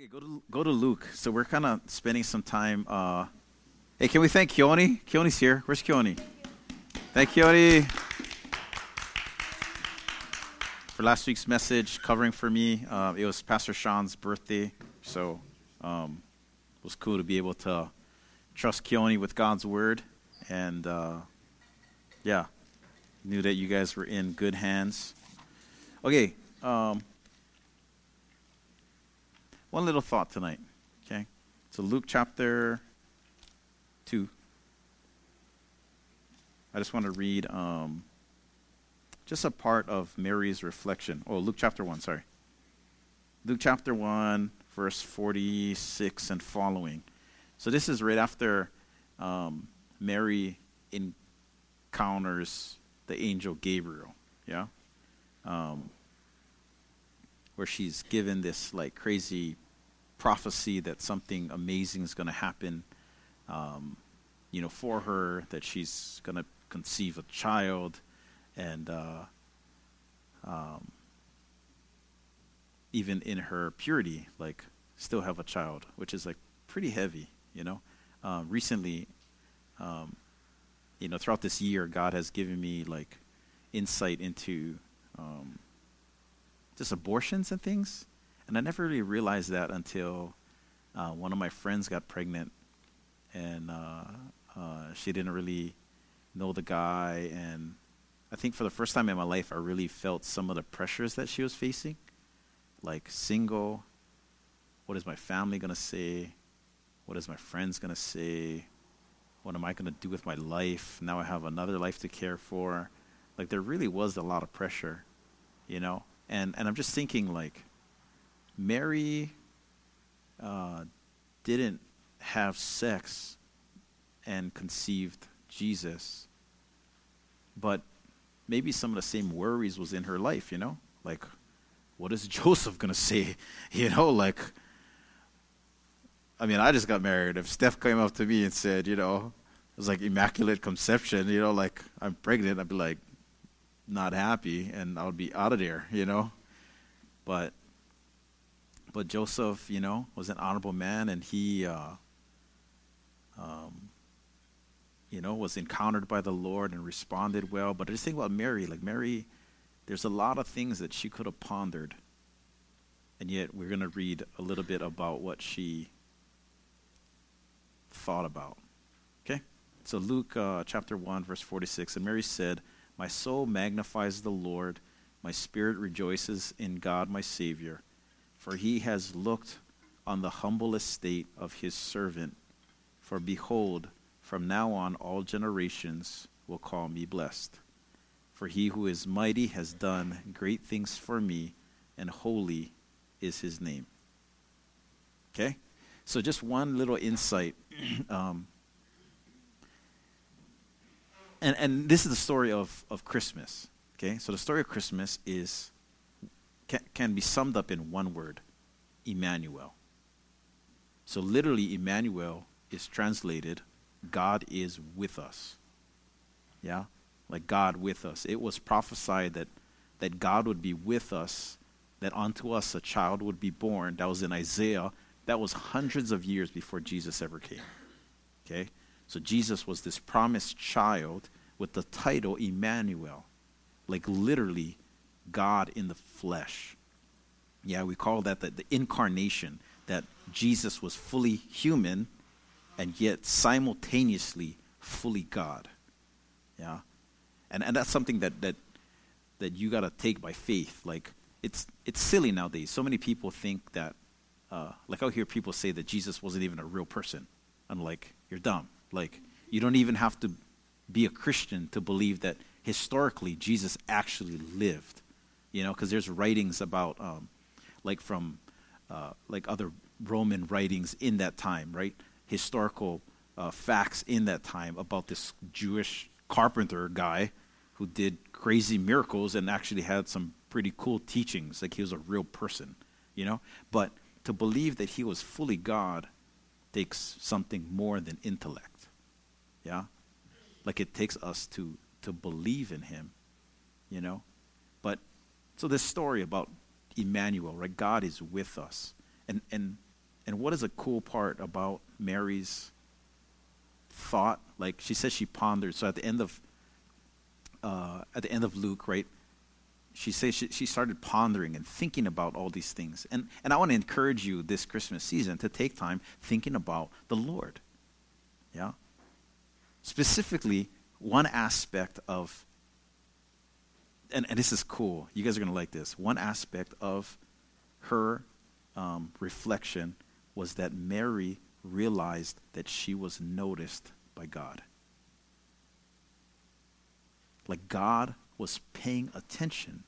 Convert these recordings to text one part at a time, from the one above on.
Okay, go to go to Luke. So we're kind of spending some time. Uh, hey, can we thank Keone? Keone's here. Where's Keone? Thank Keone for last week's message, covering for me. Uh, it was Pastor Sean's birthday, so um, it was cool to be able to trust Keone with God's word, and uh, yeah, knew that you guys were in good hands. Okay. Um, one little thought tonight, okay? So, Luke chapter 2. I just want to read um, just a part of Mary's reflection. Oh, Luke chapter 1, sorry. Luke chapter 1, verse 46 and following. So, this is right after um, Mary encounters the angel Gabriel, yeah? Um, where she's given this like crazy prophecy that something amazing is going to happen, um, you know, for her, that she's going to conceive a child, and uh, um, even in her purity, like still have a child, which is like pretty heavy, you know. Um, recently, um, you know, throughout this year, God has given me like insight into um, just abortions and things. And I never really realized that until uh, one of my friends got pregnant, and uh, uh, she didn't really know the guy. And I think for the first time in my life, I really felt some of the pressures that she was facing, like single. What is my family gonna say? What is my friends gonna say? What am I gonna do with my life? Now I have another life to care for. Like there really was a lot of pressure, you know and and I'm just thinking like Mary uh, didn't have sex and conceived Jesus, but maybe some of the same worries was in her life, you know, like what is Joseph gonna say, you know, like. I mean, I just got married. If Steph came up to me and said, you know, it was like immaculate conception, you know, like I'm pregnant, I'd be like, not happy and I would be out of there, you know. But but Joseph, you know, was an honorable man and he uh, um, you know, was encountered by the Lord and responded well. But I just think about Mary, like Mary, there's a lot of things that she could have pondered. And yet we're going to read a little bit about what she thought about. Okay? So Luke uh, chapter 1, verse 46. And Mary said, my soul magnifies the Lord. My spirit rejoices in God my Savior, for he has looked on the humble estate of his servant. For behold, from now on all generations will call me blessed. For he who is mighty has done great things for me, and holy is his name. Okay? So, just one little insight. um, and, and this is the story of, of Christmas. Okay, so the story of Christmas is can, can be summed up in one word, Emmanuel. So literally, Emmanuel is translated, God is with us. Yeah, like God with us. It was prophesied that that God would be with us, that unto us a child would be born. That was in Isaiah. That was hundreds of years before Jesus ever came. Okay? So Jesus was this promised child with the title Emmanuel, like literally God in the flesh. Yeah, we call that the, the incarnation, that Jesus was fully human and yet simultaneously fully God. Yeah. And and that's something that that that you gotta take by faith. Like it's it's silly nowadays. So many people think that uh, like I'll hear people say that Jesus wasn't even a real person. I'm like, you're dumb. Like you don't even have to be a Christian to believe that historically Jesus actually lived. You know, because there's writings about, um, like from, uh, like other Roman writings in that time, right? Historical uh, facts in that time about this Jewish carpenter guy who did crazy miracles and actually had some pretty cool teachings. Like he was a real person, you know? But to believe that he was fully God takes something more than intellect. Yeah? like it takes us to to believe in him you know but so this story about emmanuel right god is with us and and and what is a cool part about Mary's thought? Like she says she pondered. So at the end of uh, at the end of Luke, right? She says she, she started pondering and thinking about all these things. And and I want to encourage you this Christmas season to take time thinking about the Lord. Yeah? Specifically, one aspect of and, and this is cool. You guys are going to like this. One aspect of her um, reflection was that Mary realized that she was noticed by God. Like God was paying attention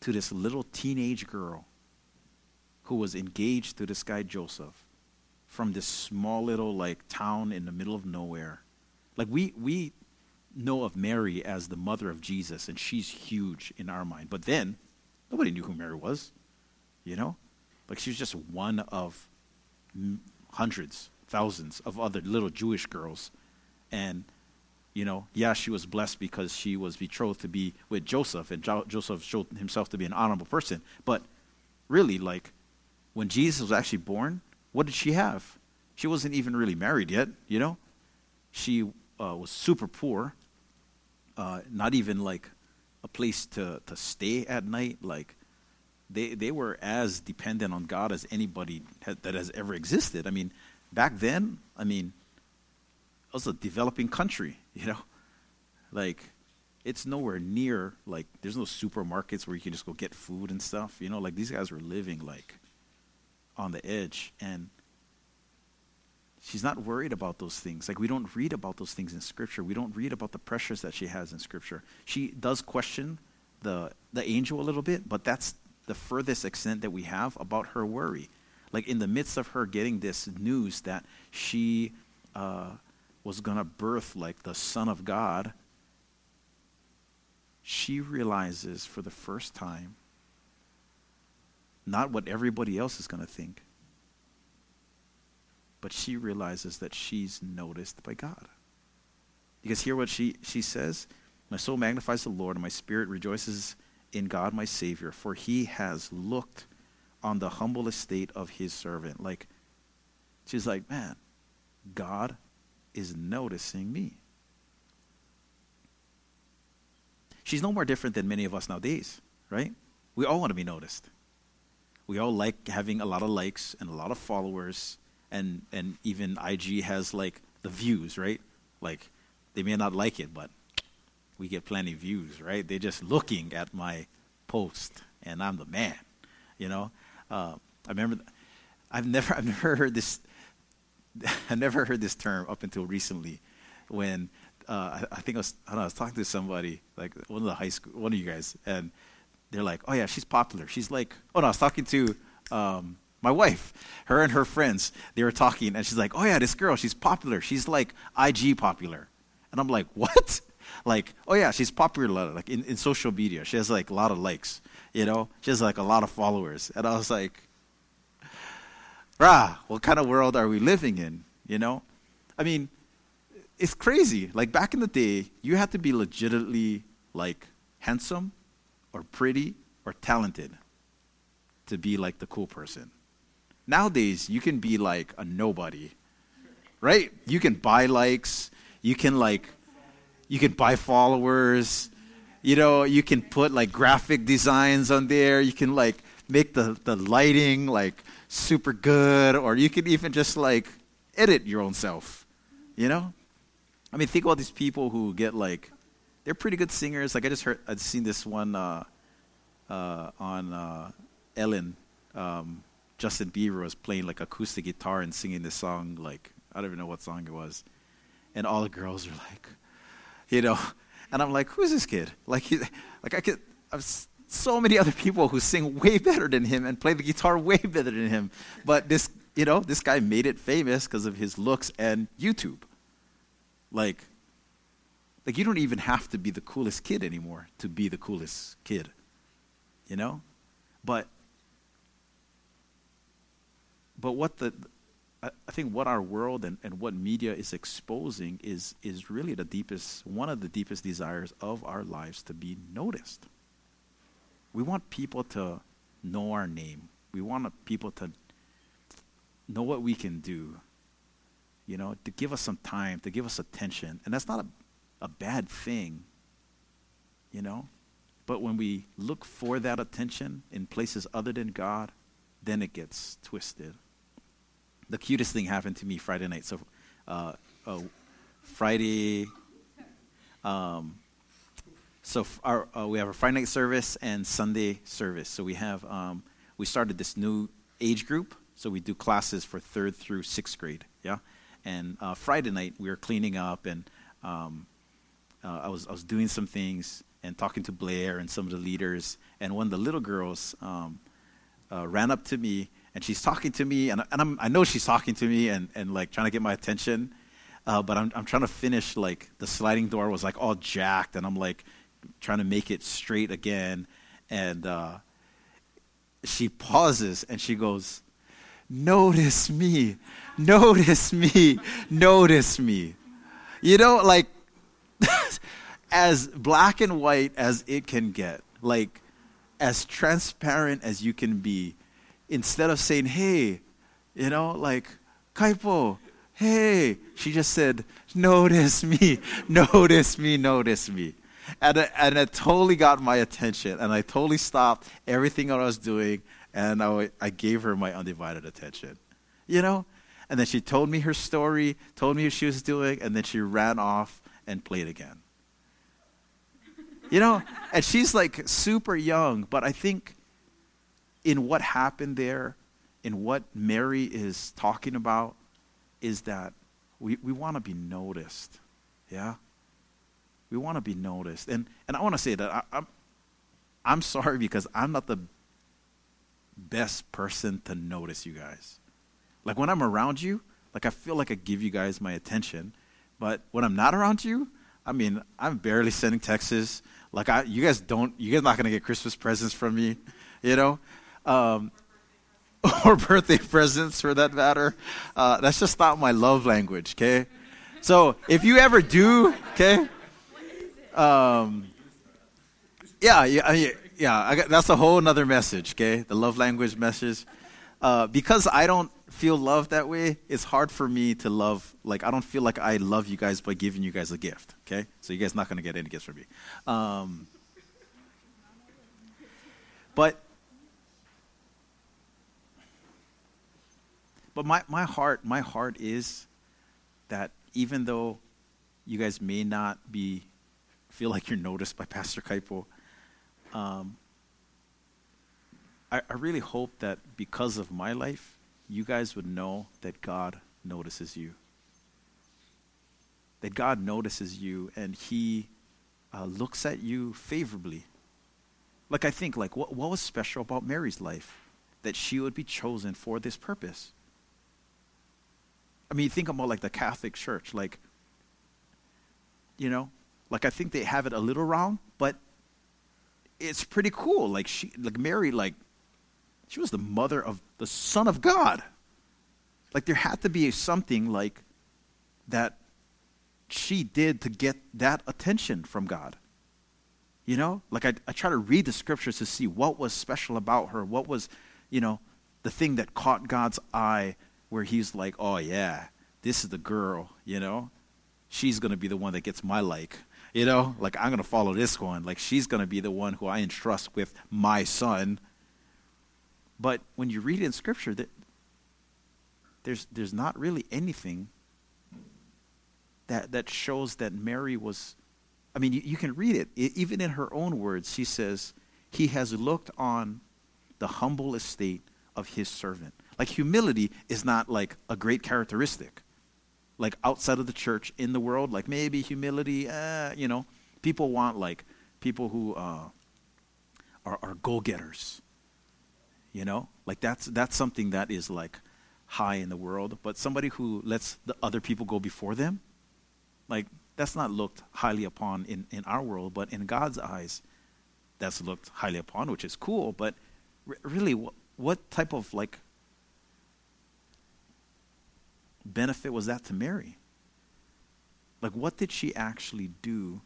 to this little teenage girl who was engaged to this guy Joseph from this small little like town in the middle of nowhere. Like we we know of Mary as the mother of Jesus and she's huge in our mind. But then nobody knew who Mary was. You know? Like she was just one of hundreds, thousands of other little Jewish girls. And, you know, yeah, she was blessed because she was betrothed to be with Joseph, and jo- Joseph showed himself to be an honorable person. But really, like, when Jesus was actually born, what did she have? She wasn't even really married yet, you know? She uh, was super poor, uh, not even like a place to, to stay at night. Like, they, they were as dependent on God as anybody that has ever existed. I mean, back then, I mean, it was a developing country, you know? Like, it's nowhere near, like, there's no supermarkets where you can just go get food and stuff, you know? Like, these guys were living, like, on the edge. And she's not worried about those things. Like, we don't read about those things in Scripture. We don't read about the pressures that she has in Scripture. She does question the, the angel a little bit, but that's the furthest extent that we have about her worry. Like in the midst of her getting this news that she uh, was going to birth like the Son of God, she realizes for the first time not what everybody else is going to think, but she realizes that she's noticed by God. You guys hear what she, she says? My soul magnifies the Lord, and my spirit rejoices in God my Savior, for he has looked on the humble estate of his servant. Like, she's like, man, God is noticing me. She's no more different than many of us nowadays, right? We all want to be noticed. We all like having a lot of likes and a lot of followers, and, and even IG has like the views, right? Like, they may not like it, but we get plenty of views, right? They're just looking at my post, and I'm the man. You know, uh, I remember. Th- I've never, I've never heard this. I never heard this term up until recently, when uh, I, I, think I was, I, know, I was talking to somebody, like one of the high school, one of you guys, and they're like, "Oh yeah, she's popular. She's like, oh no, I was talking to." Um, my wife, her and her friends, they were talking, and she's like, "Oh yeah, this girl, she's popular. She's like IG popular," and I'm like, "What?" like, oh yeah, she's popular like in, in social media. She has like a lot of likes, you know. She has like a lot of followers, and I was like, rah, what kind of world are we living in? You know, I mean, it's crazy. Like back in the day, you had to be legitimately like handsome, or pretty, or talented to be like the cool person. Nowadays, you can be like a nobody, right? You can buy likes. You can like you can buy followers. You know, you can put like graphic designs on there. You can like make the, the lighting like super good, or you can even just like edit your own self. You know? I mean, think about these people who get like, they're pretty good singers. Like I just heard, I'd seen this one uh, uh, on uh, Ellen. Um, Justin Bieber was playing like acoustic guitar and singing this song. Like I don't even know what song it was, and all the girls are like, you know. And I'm like, who's this kid? Like, he, like I could, I've so many other people who sing way better than him and play the guitar way better than him. But this, you know, this guy made it famous because of his looks and YouTube. Like, like you don't even have to be the coolest kid anymore to be the coolest kid. You know? But but what the I, think what our world and, and what media is exposing is, is really the deepest, one of the deepest desires of our lives to be noticed. We want people to know our name. We want people to know what we can do, you know, to give us some time, to give us attention. And that's not a, a bad thing, you know. But when we look for that attention in places other than God, then it gets twisted. The cutest thing happened to me Friday night. So, uh, uh, Friday, um, so our, uh, we have a Friday night service and Sunday service. So we have um, we started this new age group. So we do classes for third through sixth grade. Yeah, and uh, Friday night we were cleaning up and um, uh, I was I was doing some things and talking to Blair and some of the leaders. And one of the little girls um, uh, ran up to me and she's talking to me, and, and i know she's talking to me and, and like trying to get my attention. Uh, but I'm, I'm trying to finish, like, the sliding door was like all jacked, and I'm like trying to make it straight again. And uh, she pauses and she goes, Notice me, notice me, notice me. You know, like, as black and white as it can get, like as transparent as you can be, instead of saying, hey, you know, like, Kaipo, hey, she just said, notice me, notice me, notice me. And, it, and it totally got my attention, and I totally stopped everything I was doing, and I, I gave her my undivided attention. You know? And then she told me her story, told me what she was doing, and then she ran off and played again. You know, and she's like super young, but I think in what happened there, in what Mary is talking about, is that we, we want to be noticed. Yeah? We want to be noticed. And, and I want to say that I, I'm, I'm sorry because I'm not the best person to notice you guys. Like when I'm around you, like I feel like I give you guys my attention. But when I'm not around you, I mean, I'm barely sending texts. Like I, you guys don't, you guys not gonna get Christmas presents from me, you know, um, or birthday presents for that matter. Uh, that's just not my love language. Okay, so if you ever do, okay, um, yeah, yeah, yeah, got, that's a whole other message. Okay, the love language message. Uh, because I don't feel love that way, it's hard for me to love. Like, I don't feel like I love you guys by giving you guys a gift, okay? So, you guys not going to get any gifts from me. Um, but, but my, my heart, my heart is that even though you guys may not be, feel like you're noticed by Pastor Kaipo, um, I, I really hope that because of my life, you guys would know that God notices you. That God notices you and He uh, looks at you favorably. Like, I think, like, what, what was special about Mary's life? That she would be chosen for this purpose. I mean, think about, like, the Catholic Church. Like, you know, like, I think they have it a little wrong, but it's pretty cool. Like, she, like, Mary, like, she was the mother of the Son of God. Like there had to be something like that she did to get that attention from God. You know, like I, I try to read the scriptures to see what was special about her, what was, you know, the thing that caught God's eye where he's like, oh yeah, this is the girl, you know, she's going to be the one that gets my like, you know, like I'm going to follow this one. Like she's going to be the one who I entrust with my son but when you read it in Scripture, that there's there's not really anything that that shows that Mary was. I mean, you, you can read it even in her own words. She says, "He has looked on the humble estate of his servant." Like humility is not like a great characteristic. Like outside of the church in the world, like maybe humility, uh, you know, people want like people who uh, are, are go getters you know, like that's that's something that is like high in the world. But somebody who lets the other people go before them, like that's not looked highly upon in, in our world, but in God's eyes, that's looked highly upon, which is cool. But r- really, what, what type of like benefit was that to Mary? Like, what did she actually do,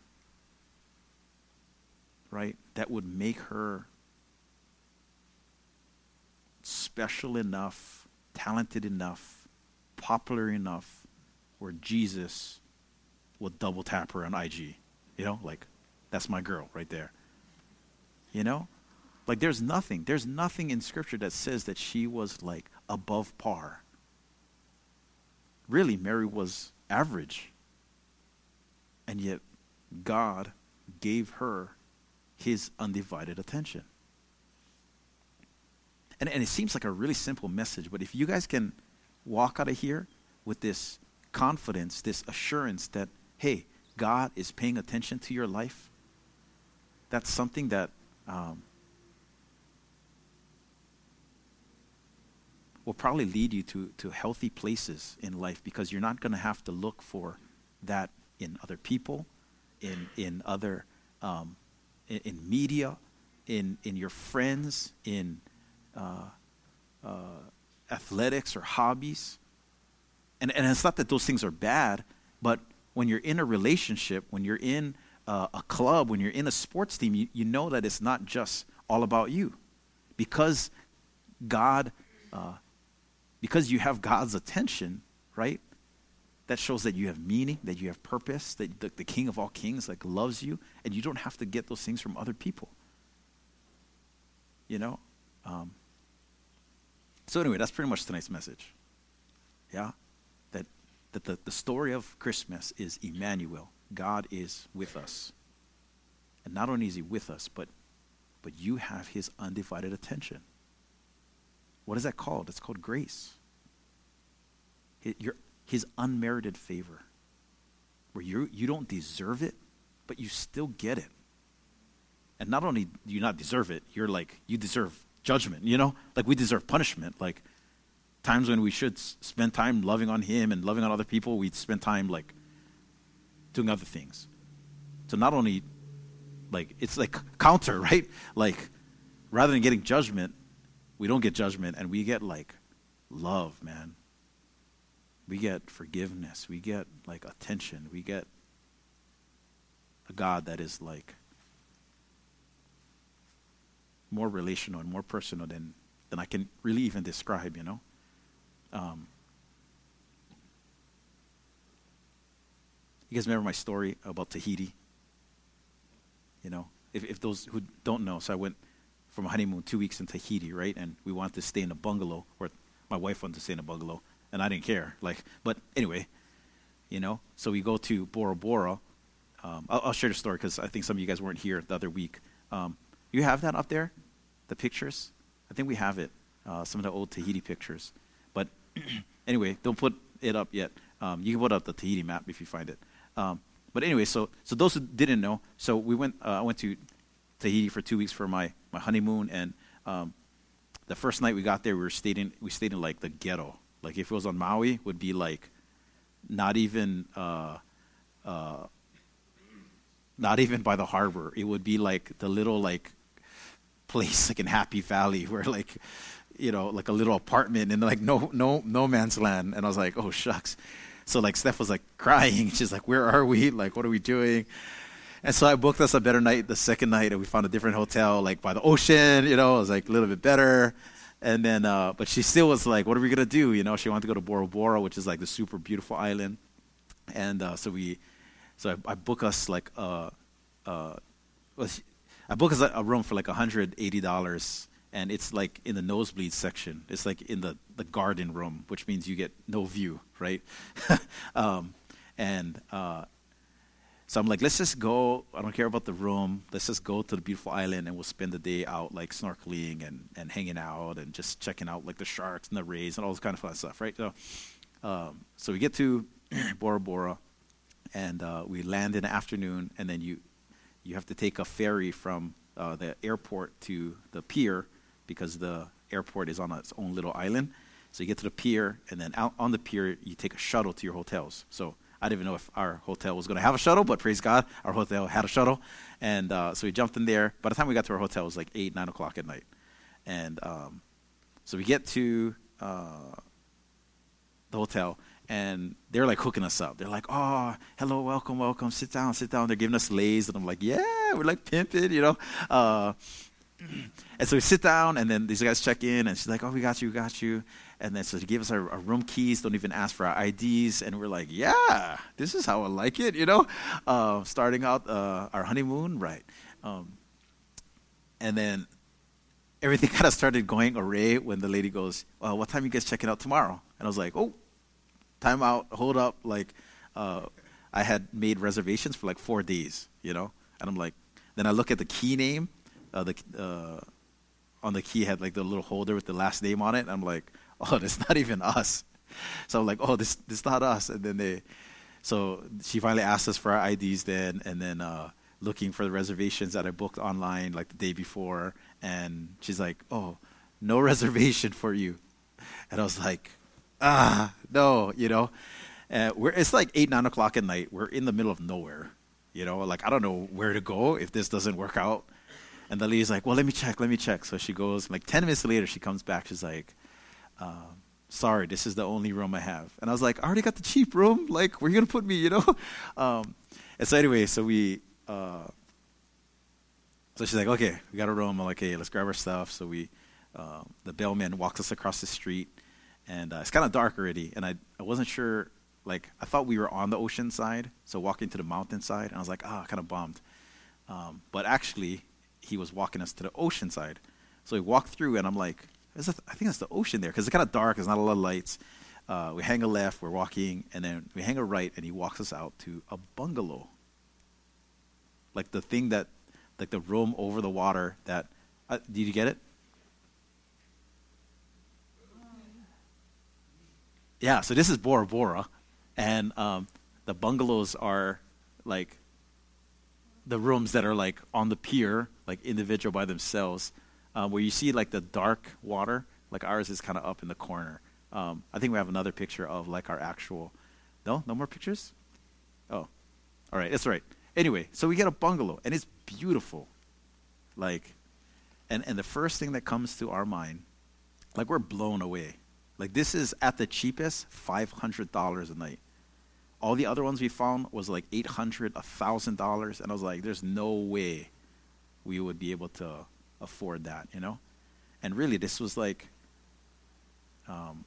right, that would make her special enough talented enough, popular enough, where Jesus will double tap her on IG. You know, like, that's my girl right there. You know? Like, there's nothing, there's nothing in Scripture that says that she was, like, above par. Really, Mary was average. And yet, God gave her his undivided attention. And, and it seems like a really simple message, but if you guys can walk out of here with this confidence, this assurance that, hey, God is paying attention to your life, that's something that um, will probably lead you to, to healthy places in life because you're not going to have to look for that in other people, in, in other, um, in, in, media, in, in your friends, in uh, uh, athletics or hobbies. And, and it's not that those things are bad, but when you're in a relationship, when you're in uh, a club, when you're in a sports team, you, you know that it's not just all about you. Because God, uh, because you have God's attention, right? That shows that you have meaning, that you have purpose, that the, the King of all kings like loves you, and you don't have to get those things from other people. You know? Um, so anyway, that's pretty much tonight's message. Yeah? That, that the, the story of Christmas is Emmanuel. God is with us. And not only is he with us, but, but you have his undivided attention. What is that called? It's called grace. His unmerited favor. Where you you don't deserve it, but you still get it. And not only do you not deserve it, you're like, you deserve judgment, you know? Like we deserve punishment. Like times when we should spend time loving on him and loving on other people, we spend time like doing other things. So not only like it's like counter, right? Like rather than getting judgment, we don't get judgment and we get like love, man. We get forgiveness. We get like attention. We get a God that is like more relational and more personal than, than I can really even describe, you know? Um, you guys remember my story about Tahiti? You know, if, if those who don't know, so I went from a honeymoon two weeks in Tahiti, right? And we wanted to stay in a bungalow, or my wife wanted to stay in a bungalow, and I didn't care. Like, but anyway, you know, so we go to Bora Bora. Um, I'll, I'll, share the story because I think some of you guys weren't here the other week. Um, you have that up there, the pictures. I think we have it, uh, some of the old Tahiti pictures. But anyway, don't put it up yet. Um, you can put up the Tahiti map if you find it. Um, but anyway, so so those who didn't know, so we went. Uh, I went to Tahiti for two weeks for my my honeymoon, and um, the first night we got there, we were stayed in we stayed in like the ghetto. Like if it was on Maui, it would be like not even uh, uh, not even by the harbor. It would be like the little like place like in Happy Valley where like you know like a little apartment and like no no no man's land. And I was like, oh shucks. So like Steph was like crying. She's like, where are we? Like what are we doing? And so I booked us a better night the second night, and we found a different hotel, like by the ocean. You know, it was like a little bit better. And then, uh, but she still was like, "What are we gonna do?" You know, she wanted to go to Bora Bora, which is like the super beautiful island. And uh, so we, so I, I book us like uh, uh, I book us a room for like hundred eighty dollars, and it's like in the nosebleed section. It's like in the the garden room, which means you get no view, right? um, and uh, so I'm like, let's just go. I don't care about the room. Let's just go to the beautiful island and we'll spend the day out like snorkeling and, and hanging out and just checking out like the sharks and the rays and all this kind of fun stuff, right? So, um, so we get to Bora Bora and uh, we land in the afternoon and then you you have to take a ferry from uh, the airport to the pier because the airport is on its own little island. So you get to the pier and then out on the pier you take a shuttle to your hotels. So I didn't even know if our hotel was going to have a shuttle, but praise God, our hotel had a shuttle. And uh, so we jumped in there. By the time we got to our hotel, it was like 8, 9 o'clock at night. And um, so we get to uh, the hotel, and they're like hooking us up. They're like, oh, hello, welcome, welcome, sit down, sit down. They're giving us leis, and I'm like, yeah, we're like pimping, you know. Uh, and so we sit down, and then these guys check in, and she's like, "Oh, we got you, we got you." And then so she gave us our, our, room keys, don't even ask for our IDs, and we're like, "Yeah, this is how I like it," you know. Uh, starting out uh, our honeymoon, right? Um, and then everything kind of started going array when the lady goes, well, "What time you guys checking out tomorrow?" And I was like, "Oh, time out, hold up!" Like, uh, I had made reservations for like four days, you know, and I'm like, then I look at the key name uh, the uh, on the key had like the little holder with the last name on it. I'm like, oh, that's not even us. So I'm like, oh, this this not us. And then they, so she finally asked us for our IDs then, and then uh, looking for the reservations that I booked online like the day before, and she's like, oh, no reservation for you. And I was like, ah, no, you know. Uh, we're, it's like 8, 9 o'clock at night. We're in the middle of nowhere. You know, like I don't know where to go if this doesn't work out. And the lady's like, well, let me check, let me check. So she goes, like 10 minutes later, she comes back. She's like, uh, sorry, this is the only room I have. And I was like, I already got the cheap room. Like, where you going to put me, you know? Um, and so anyway, so we, uh, so she's like, okay, we got a room. I'm like, hey, let's grab our stuff. So we, uh, the bellman walks us across the street. And uh, it's kind of dark already. And I, I wasn't sure, like, I thought we were on the ocean side. So walking to the mountain side. And I was like, ah, oh, kind of bummed. Um, but actually, he was walking us to the ocean side. So we walked through, and I'm like, I think it's the ocean there because it's kind of dark. There's not a lot of lights. Uh, we hang a left, we're walking, and then we hang a right, and he walks us out to a bungalow. Like the thing that, like the room over the water that, uh, did you get it? Yeah, so this is Bora Bora, and um, the bungalows are like the rooms that are like on the pier, like individual by themselves, um, where you see like the dark water. Like ours is kind of up in the corner. Um, I think we have another picture of like our actual. No, no more pictures. Oh, all right, that's right. Anyway, so we get a bungalow, and it's beautiful. Like, and and the first thing that comes to our mind, like we're blown away. Like this is at the cheapest, five hundred dollars a night. All the other ones we found was like eight hundred, a thousand dollars, and I was like, "There's no way we would be able to afford that," you know. And really, this was like, um,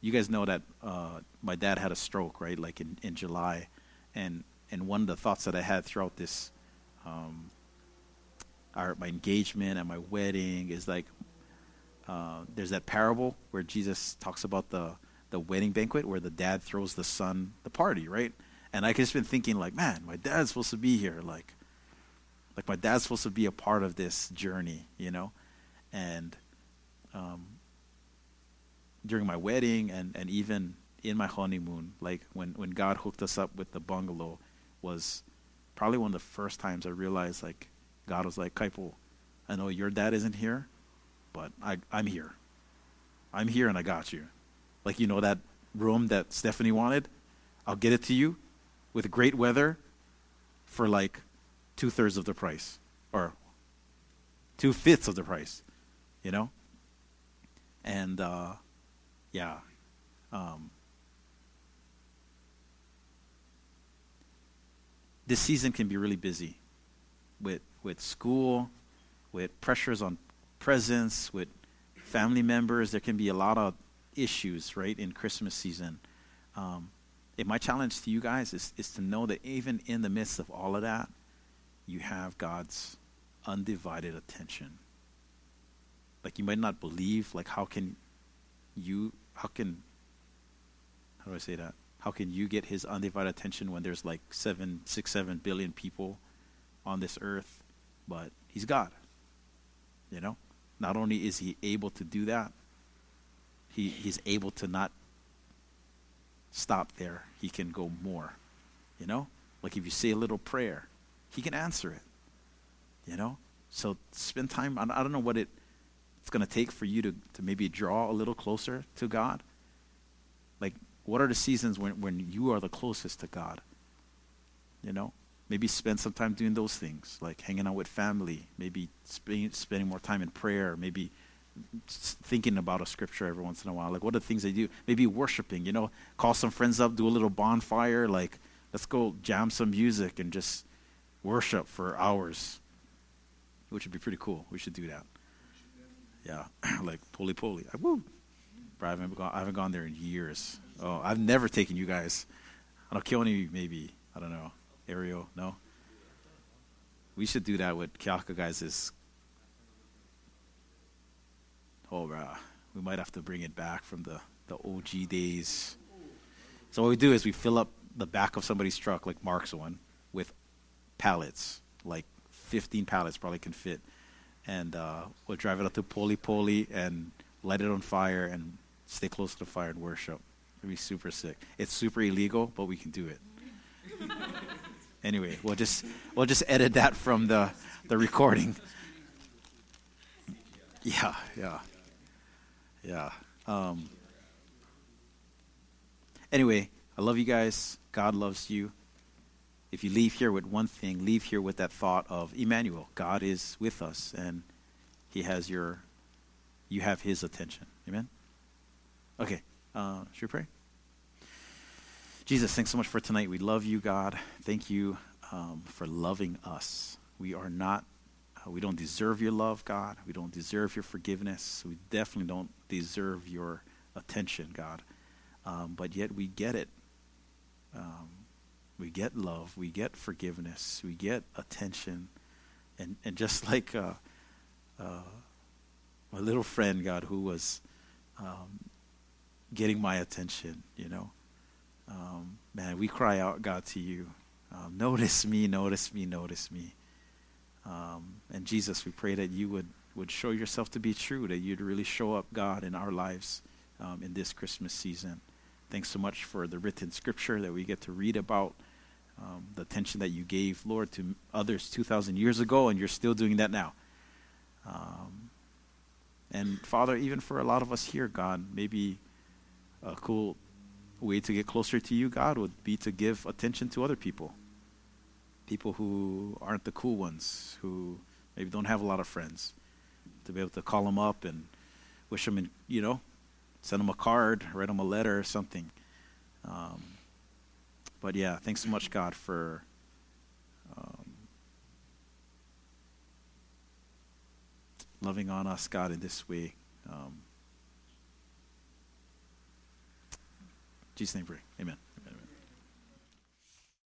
you guys know that uh, my dad had a stroke, right? Like in, in July, and and one of the thoughts that I had throughout this, um, our my engagement and my wedding is like, uh, there's that parable where Jesus talks about the the wedding banquet where the dad throws the son the party, right? And I just been thinking like, man, my dad's supposed to be here, like, like my dad's supposed to be a part of this journey, you know, and um, during my wedding and and even in my honeymoon, like when when God hooked us up with the bungalow, was probably one of the first times I realized like God was like, Kaipo, I know your dad isn't here, but I I'm here. I'm here and I got you. Like, you know, that room that Stephanie wanted? I'll get it to you with great weather for like two thirds of the price or two fifths of the price, you know? And, uh, yeah. Um, this season can be really busy with, with school, with pressures on presents, with family members. There can be a lot of issues, right, in Christmas season. Um, and my challenge to you guys is, is to know that even in the midst of all of that, you have God's undivided attention. Like you might not believe, like how can you, how can, how do I say that? How can you get his undivided attention when there's like seven, six, seven billion people on this earth? But he's God. You know? Not only is he able to do that, he, he's able to not stop there. He can go more. You know? Like if you say a little prayer, he can answer it. You know? So spend time. I don't know what it, it's going to take for you to, to maybe draw a little closer to God. Like, what are the seasons when, when you are the closest to God? You know? Maybe spend some time doing those things, like hanging out with family, maybe sp- spending more time in prayer, maybe thinking about a scripture every once in a while. Like, what are the things they do? Maybe worshiping, you know, call some friends up, do a little bonfire. Like, let's go jam some music and just worship for hours. which would be pretty cool. We should do that. Yeah, like Poli Poli. I, woo. I haven't, gone, I haven't gone there in years. Oh, I've never taken you guys. I don't kill any maybe. I don't know. Ariel, no? We should do that with Kyaka guys. Oh, we might have to bring it back from the the OG days. So what we do is we fill up the back of somebody's truck, like Mark's one, with pallets, like 15 pallets probably can fit, and uh, we'll drive it up to Poli Poli and light it on fire and stay close to the fire and worship. It'd be super sick. It's super illegal, but we can do it. anyway, we'll just we'll just edit that from the the recording. Yeah, yeah, yeah. Um, anyway, I love you guys. God loves you. If you leave here with one thing, leave here with that thought of Emmanuel. God is with us, and He has your, you have His attention. Amen. Okay, uh, should we pray? Jesus, thanks so much for tonight. We love you, God. Thank you um, for loving us. We are not, uh, we don't deserve your love, God. We don't deserve your forgiveness. We definitely don't deserve your attention, God. Um, but yet we get it. Um, we get love. We get forgiveness. We get attention. And, and just like uh, uh, my little friend, God, who was um, getting my attention, you know. Um, man, we cry out, God, to you. Um, notice me, notice me, notice me. Um, and Jesus, we pray that you would, would show yourself to be true, that you'd really show up, God, in our lives um, in this Christmas season. Thanks so much for the written scripture that we get to read about, um, the attention that you gave, Lord, to others 2,000 years ago, and you're still doing that now. Um, and Father, even for a lot of us here, God, maybe a cool way to get closer to you, God, would be to give attention to other people. People who aren't the cool ones, who maybe don't have a lot of friends. To be able to call them up and wish them, in, you know, send them a card, write them a letter or something. Um, but yeah, thanks so much, God, for um, loving on us, God, in this way. Um, Jesus' name, pray. Amen.